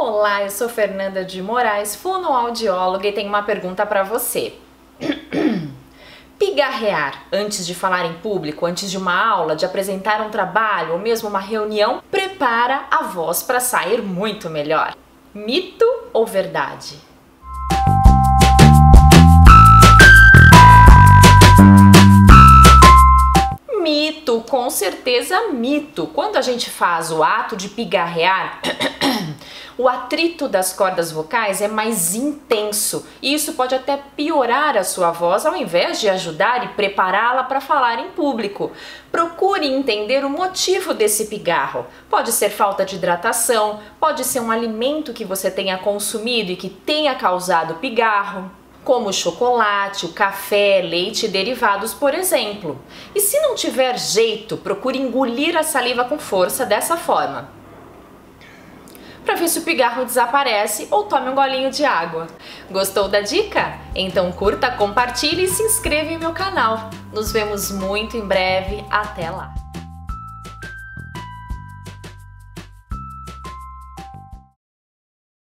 Olá, eu sou Fernanda de Moraes, fonoaudióloga e tenho uma pergunta para você. Pigarrear antes de falar em público, antes de uma aula, de apresentar um trabalho ou mesmo uma reunião, prepara a voz para sair muito melhor. Mito ou verdade? Mito, com certeza mito. Quando a gente faz o ato de pigarrear, o atrito das cordas vocais é mais intenso e isso pode até piorar a sua voz ao invés de ajudar e prepará-la para falar em público. Procure entender o motivo desse pigarro. Pode ser falta de hidratação, pode ser um alimento que você tenha consumido e que tenha causado pigarro como chocolate, o café, leite e derivados, por exemplo. E se não tiver jeito, procure engolir a saliva com força dessa forma para ver se o pigarro desaparece ou tome um golinho de água. Gostou da dica? Então curta, compartilhe e se inscreva em meu canal. Nos vemos muito em breve. Até lá!